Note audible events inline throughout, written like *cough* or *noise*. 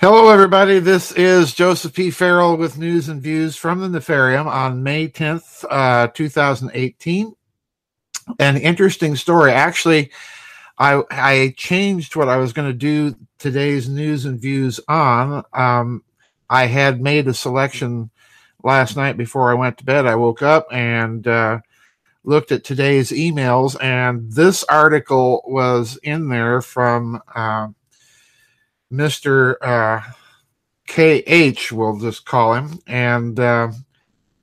Hello, everybody. This is Joseph P. Farrell with news and views from the Nefarium on May 10th, uh, 2018. An interesting story. Actually, I, I changed what I was going to do today's news and views on. Um, I had made a selection last night before I went to bed. I woke up and uh, looked at today's emails, and this article was in there from. Uh, Mr. Uh, KH, we'll just call him. And uh,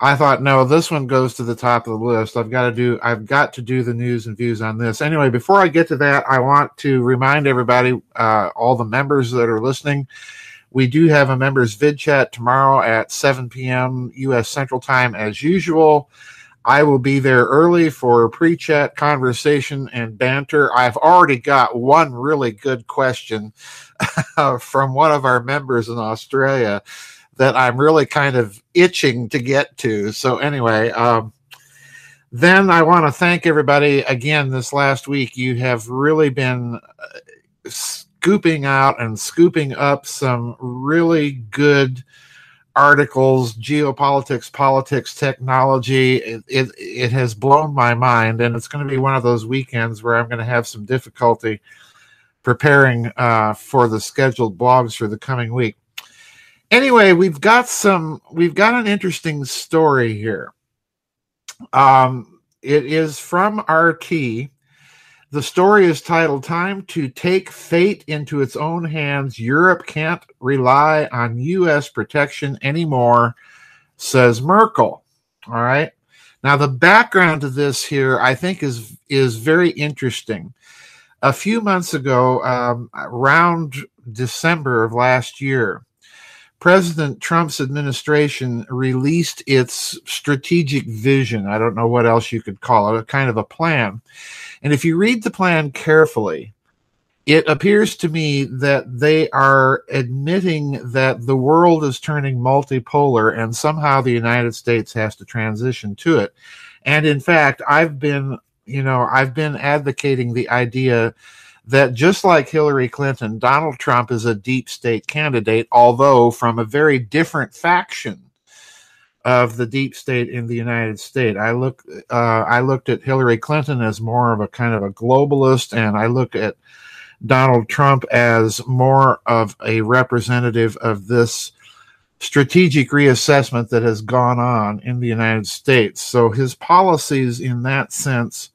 I thought, no, this one goes to the top of the list. I've got to do, I've got to do the news and views on this. Anyway, before I get to that, I want to remind everybody, uh, all the members that are listening, we do have a members vid chat tomorrow at 7 p.m. U.S. Central Time as usual. I will be there early for pre chat conversation and banter. I've already got one really good question *laughs* from one of our members in Australia that I'm really kind of itching to get to. So, anyway, um, then I want to thank everybody again this last week. You have really been uh, scooping out and scooping up some really good articles, geopolitics, politics, technology. It, it, it has blown my mind, and it's going to be one of those weekends where I'm going to have some difficulty preparing uh, for the scheduled blogs for the coming week. Anyway, we've got some. We've got an interesting story here. Um, it is from RT the story is titled Time to Take Fate into Its Own Hands. Europe Can't Rely on U.S. Protection Anymore, says Merkel. All right. Now, the background to this here, I think, is, is very interesting. A few months ago, um, around December of last year, President Trump's administration released its strategic vision. I don't know what else you could call it, a kind of a plan. And if you read the plan carefully, it appears to me that they are admitting that the world is turning multipolar and somehow the United States has to transition to it. And in fact, I've been, you know, I've been advocating the idea that just like Hillary Clinton, Donald Trump is a deep state candidate, although from a very different faction of the deep state in the United States. I look, uh, I looked at Hillary Clinton as more of a kind of a globalist, and I look at Donald Trump as more of a representative of this strategic reassessment that has gone on in the United States. So his policies, in that sense,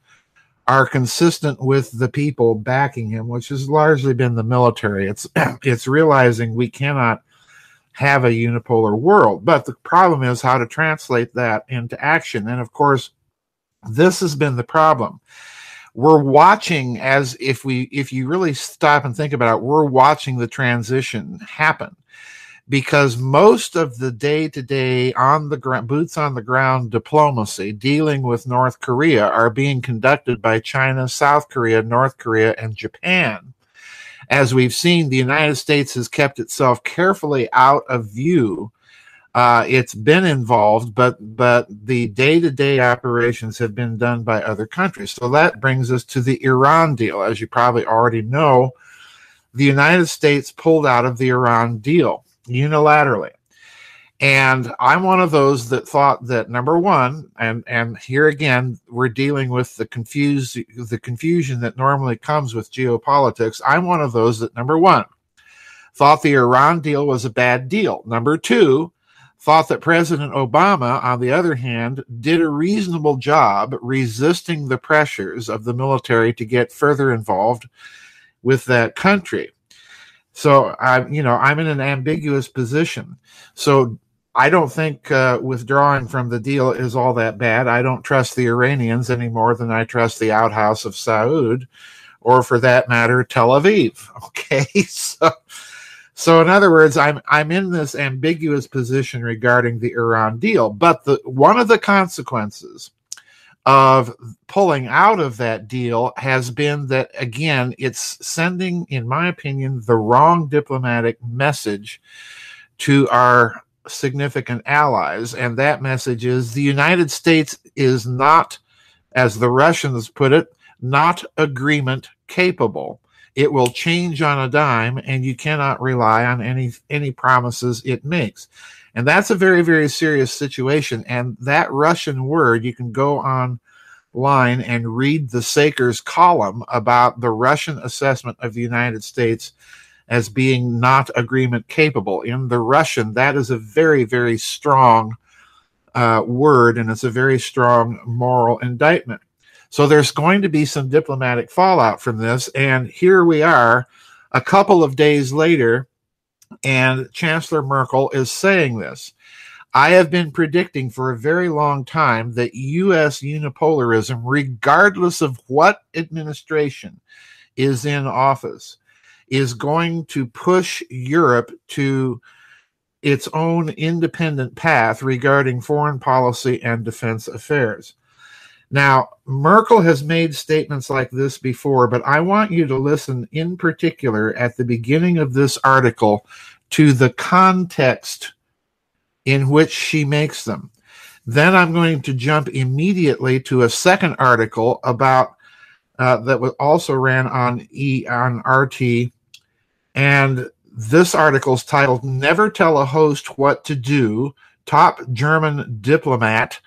are consistent with the people backing him, which has largely been the military. It's *clears throat* it's realizing we cannot have a unipolar world. But the problem is how to translate that into action. And of course, this has been the problem. We're watching as if we, if you really stop and think about it, we're watching the transition happen because most of the day to day on the ground, boots on the ground diplomacy dealing with North Korea are being conducted by China, South Korea, North Korea, and Japan as we've seen, the United States has kept itself carefully out of view. Uh, it's been involved, but but the day to day operations have been done by other countries. So that brings us to the Iran deal. As you probably already know, the United States pulled out of the Iran deal unilaterally. And I'm one of those that thought that number one, and and here again we're dealing with the confused the confusion that normally comes with geopolitics. I'm one of those that number one thought the Iran deal was a bad deal. Number two, thought that President Obama, on the other hand, did a reasonable job resisting the pressures of the military to get further involved with that country. So I'm, you know, I'm in an ambiguous position. So I don't think uh, withdrawing from the deal is all that bad. I don't trust the Iranians any more than I trust the outhouse of Saud, or for that matter, Tel Aviv. *laughs* Okay, so so in other words, I'm I'm in this ambiguous position regarding the Iran deal. But the one of the consequences of pulling out of that deal has been that again, it's sending, in my opinion, the wrong diplomatic message to our significant allies. And that message is the United States is not, as the Russians put it, not agreement capable. it will change on a dime, and you cannot rely on any any promises it makes. And that's a very, very serious situation. And that Russian word, you can go online and read the Sakers column about the Russian assessment of the United States as being not agreement capable. In the Russian, that is a very, very strong uh, word, and it's a very strong moral indictment. So there's going to be some diplomatic fallout from this. And here we are, a couple of days later, and Chancellor Merkel is saying this. I have been predicting for a very long time that U.S. unipolarism, regardless of what administration is in office, is going to push Europe to its own independent path regarding foreign policy and defense affairs. Now, Merkel has made statements like this before, but I want you to listen in particular at the beginning of this article to the context in which she makes them. Then I'm going to jump immediately to a second article about uh, that was also ran on E on RT, and this article is titled "Never Tell a Host What to Do." Top German diplomat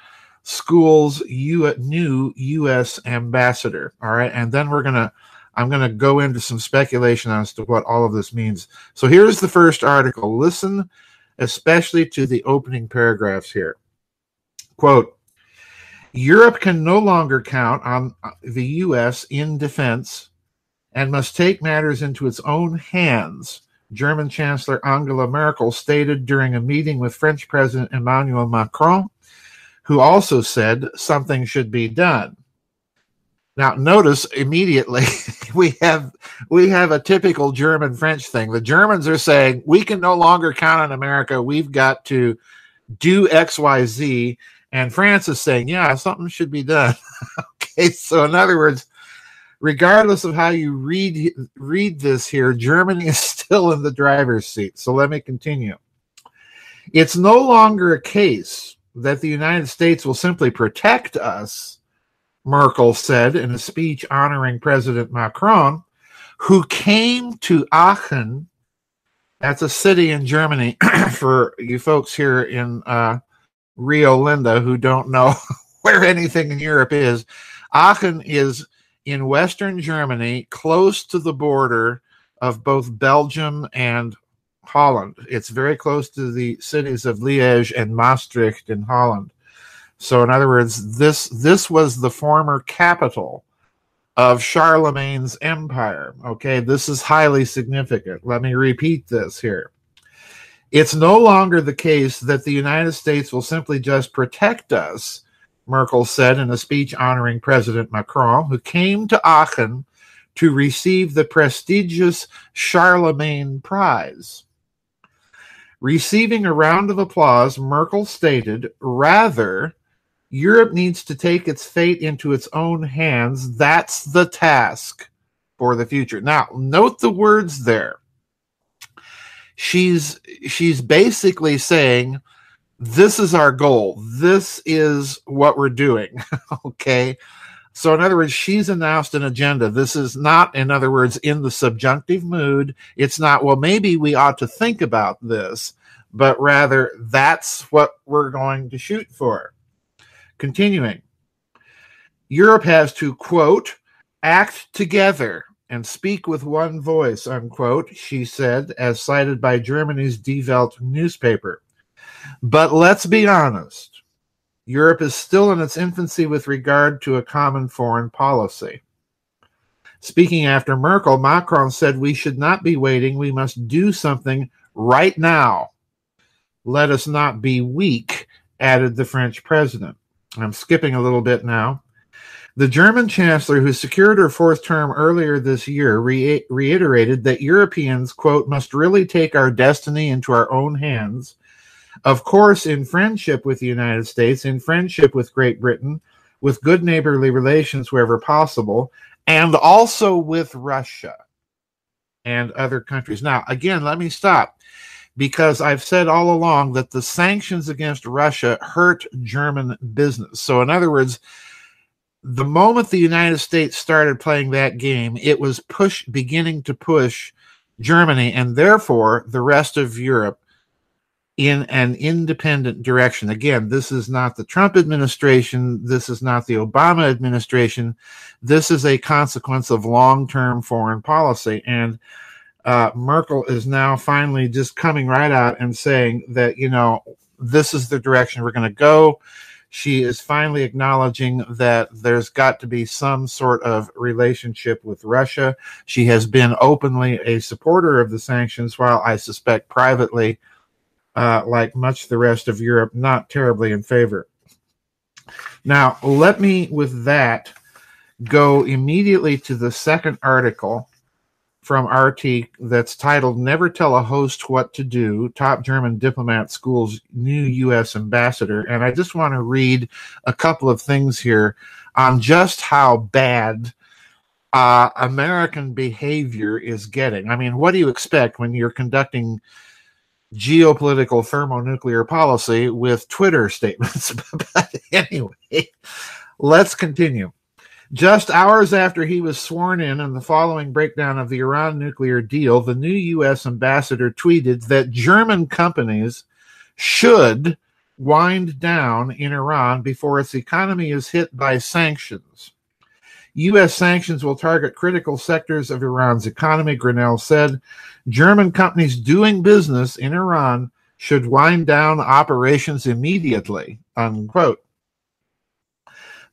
schools U- new U.S. ambassador. All right, and then we're gonna I'm gonna go into some speculation as to what all of this means. So here's the first article. Listen, especially to the opening paragraphs here. Quote. Europe can no longer count on uh, the U.S. in defense and must take matters into its own hands, German Chancellor Angela Merkel stated during a meeting with French President Emmanuel Macron who also said something should be done. Now, notice immediately *laughs* we have we have a typical German French thing. The Germans are saying we can no longer count on America. We've got to do X, Y, Z, and France is saying, yeah, something should be done. *laughs* okay, so in other words, regardless of how you read read this here, Germany *laughs* is still in the driver's seat. So let me continue. It's no longer a case that the United States will simply protect us, Merkel said in a speech honoring President Macron, who came to Aachen. That's a city in Germany *clears throat* for you folks here in uh, Rio Linda who don't know *laughs* where anything in Europe is. Aachen is in Western Germany, close to the border of both Belgium and Holland. It's very close to the cities of Liège and Maastricht in Holland. So, in other words, this this was the former capital of Charlemagne's empire. Okay, this is highly significant. Let me repeat this here. It's no longer the case that the United States will simply just protect us, Merkel said in a speech honoring President Macron, who came to Aachen to receive the prestigious Charlemagne Prize. Receiving a round of applause, Merkel stated, Rather, Europe needs to take its fate into its own hands. That's the task for the future. Now, note the words there. She's she's basically saying this is our goal. This is what we're doing. *laughs* okay? So, in other words, she's announced an agenda. This is not, in other words, in the subjunctive mood. It's not, well, maybe we ought to think about this, but rather that's what we're going to shoot for. Continuing, Europe has to, quote, act together and speak with one voice, unquote, she said, as cited by Germany's Die Welt newspaper. But let's be honest. Europe is still in its infancy with regard to a common foreign policy. Speaking after Merkel, Macron said we should not be waiting. We must do something right now. Let us not be weak, added the French president. I'm skipping a little bit now. The German chancellor, who secured her fourth term earlier this year, re- reiterated that Europeans, quote, must really take our destiny into our own hands of course, in friendship with the United States, in friendship with Great Britain, with good neighborly relations wherever possible, and also with Russia and other countries. Now, again, let me stop because I've said all along that the sanctions against Russia hurt German business. So, in other words, the moment the United States started playing that game, it was push beginning to push Germany and therefore the rest of Europe in an independent direction. Again, this is not the Trump administration. This is not the Obama administration. This is a consequence of long term foreign policy. And uh, Merkel is now finally just coming right out and saying that, you know, this is the direction we're going to go. She is finally acknowledging that there's got to be some sort of relationship with Russia. She has been openly a supporter of the sanctions, while I suspect privately uh, like much the rest of Europe, not terribly in favor. Now, let me, with that, go immediately to the second article from RT that's titled Never Tell a Host What to Do Top German Diplomat School's New U.S. Ambassador. And I just want to read a couple of things here on just how bad uh, American behavior is getting. I mean, what do you expect when you're conducting geopolitical thermonuclear policy with Twitter statements. *laughs* but anyway, let's continue. Just hours after he was sworn in and the following breakdown of the Iran nuclear deal, the new U.S. ambassador tweeted that German companies should wind down in Iran before its economy is hit by sanctions. U.S. sanctions will target critical sectors of Iran's economy, Grenell said. German companies doing business in Iran should wind down operations immediately, unquote.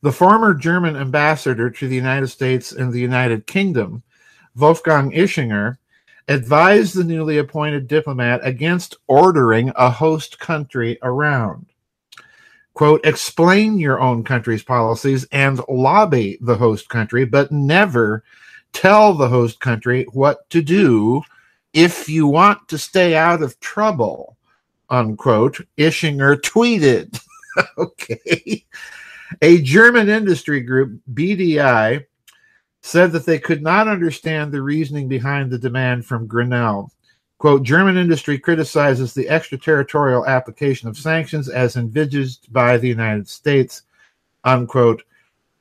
The former German ambassador to the United States and the United Kingdom, Wolfgang Ischinger, advised the newly appointed diplomat against ordering a host country around. Quote, explain your own country's policies and lobby the host country, but never tell the host country what to do if you want to stay out of trouble, unquote, Ischinger tweeted. *laughs* okay. A German industry group, BDI, said that they could not understand the reasoning behind the demand from Grenell. Quote, German industry criticizes the extraterritorial application of sanctions as envisaged by the United States, unquote,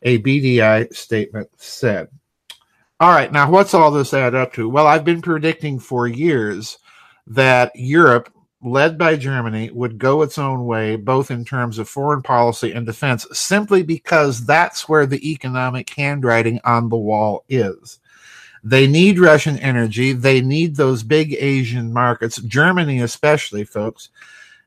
a BDI statement said. All right, now what's all this add up to? Well, I've been predicting for years that Europe, led by Germany, would go its own way, both in terms of foreign policy and defense, simply because that's where the economic handwriting on the wall is. They need Russian energy. They need those big Asian markets, Germany especially, folks,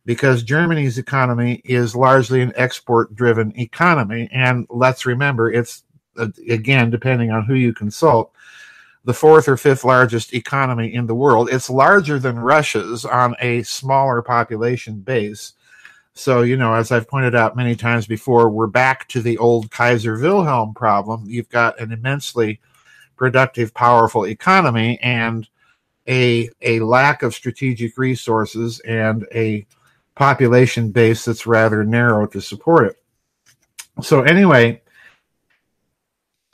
because Germany's economy is largely an export driven economy. And let's remember, it's again, depending on who you consult, the fourth or fifth largest economy in the world. It's larger than Russia's on a smaller population base. So, you know, as I've pointed out many times before, we're back to the old Kaiser Wilhelm problem. You've got an immensely productive, powerful economy and a, a lack of strategic resources and a population base that's rather narrow to support it. So, anyway,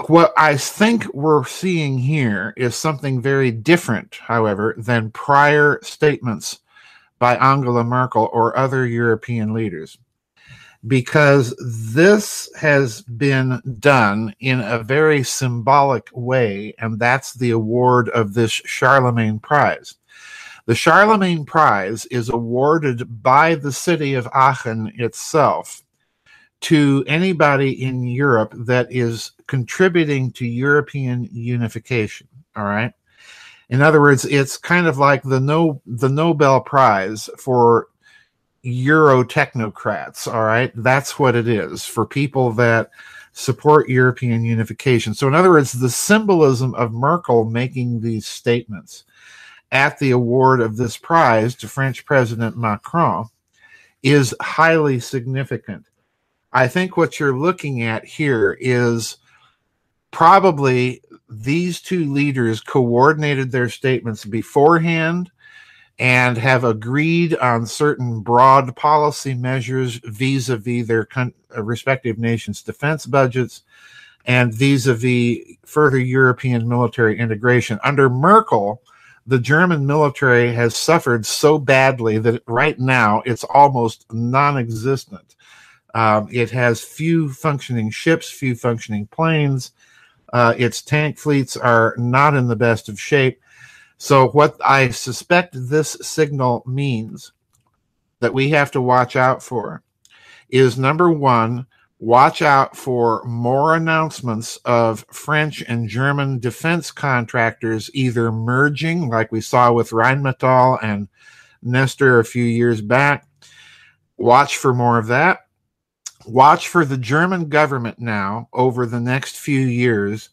what I think we're seeing here is something very different, however, than prior statements by Angela Merkel or other European leaders. Because this has been done in a very symbolic way, and that's the award of this Charlemagne Prize. The Charlemagne Prize is awarded by the city of Aachen itself to anybody in Europe that is contributing to European unification. All right. In other words, it's kind of like the no the Nobel Prize for Euro technocrats. All right, that's what it is for people that support European unification. So, in other words, the symbolism of Merkel making these statements at the award of this prize to French President Macron is highly significant. I think what you're looking at here is probably these two leaders coordinated their statements beforehand and have agreed on certain broad policy measures vis-a-vis their con- uh, respective nations' defense budgets and vis-a-vis further European military integration. Under Merkel, the German military has suffered so badly that right now it's almost non-existent. Um, it has few functioning ships, few functioning planes. Uh, its tank fleets are not in the best of shape. So, what I suspect this signal means that we have to watch out for is number one, watch out for more announcements of French and German defense contractors either merging, like we saw with Rheinmetall and Nexter a few years back. Watch for more of that. Watch for the German government now over the next few years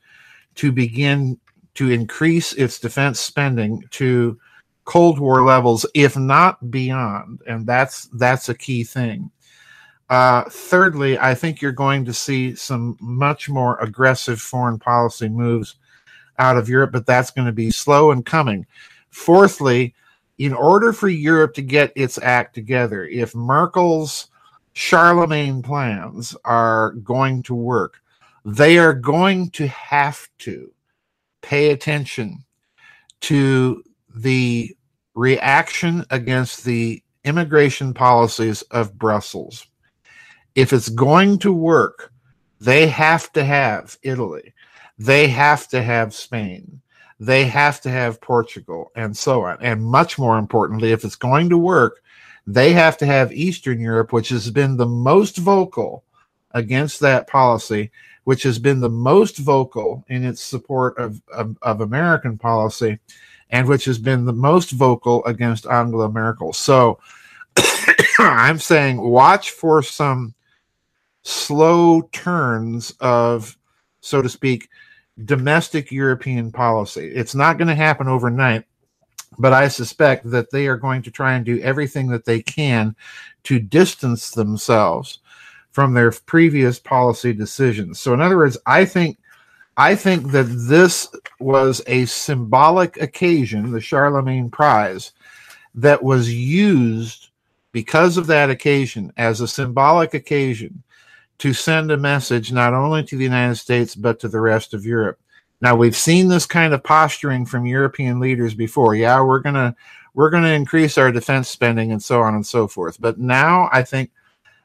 to begin to increase its defense spending to Cold War levels, if not beyond, and that's that's a key thing. Uh, thirdly, I think you're going to see some much more aggressive foreign policy moves out of Europe, but that's going to be slow and coming. Fourthly, in order for Europe to get its act together, if Merkel's Charlemagne plans are going to work, they are going to have to pay attention to the reaction against the immigration policies of Brussels. If it's going to work, they have to have Italy, they have to have Spain, they have to have Portugal, and so on. And much more importantly, if it's going to work, they have to have Eastern Europe, which has been the most vocal against that policy, which has been the most vocal in its support of, of, of American policy and which has been the most vocal against Angela Merkel. So *coughs* I'm saying watch for some slow turns of, so to speak, domestic European policy. It's not going to happen overnight, but I suspect that they are going to try and do everything that they can to distance themselves from their previous policy decisions. So, in other words, I think I think that this was a symbolic occasion, the Charlemagne Prize, that was used because of that occasion as a symbolic occasion to send a message not only to the United States but to the rest of Europe. Now we've seen this kind of posturing from European leaders before. Yeah, we're going to we're going to increase our defense spending and so on and so forth. But now I think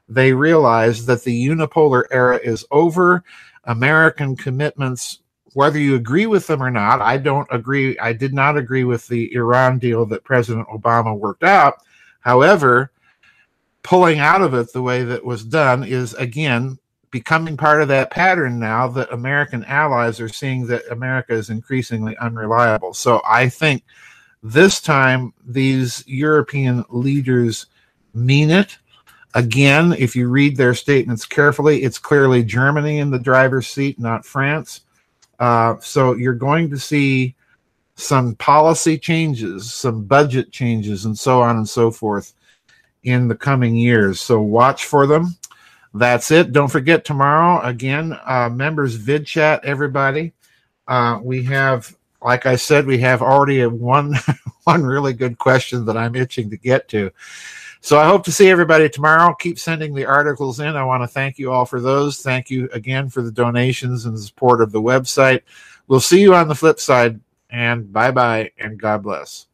they realize that the unipolar era is over. American commitments, whether you agree with them or not, I don't agree. I did not agree with the Iran deal that President Obama worked out. However, pulling out of it the way that was done is again becoming part of that pattern now that American allies are seeing that America is increasingly unreliable. So I think this time these European leaders mean it. Again, if you read their statements carefully, it's clearly Germany in the driver's seat, not France. Uh, so you're going to see some policy changes, some budget changes, and so on and so forth in the coming years. So watch for them. That's it. Don't forget tomorrow again, uh, members vid chat. Everybody, uh, we have, like I said, we have already one *laughs* one really good question that I'm itching to get to. So I hope to see everybody tomorrow. Keep sending the articles in. I want to thank you all for those. Thank you again for the donations and the support of the website. We'll see you on the flip side, and bye bye, and God bless.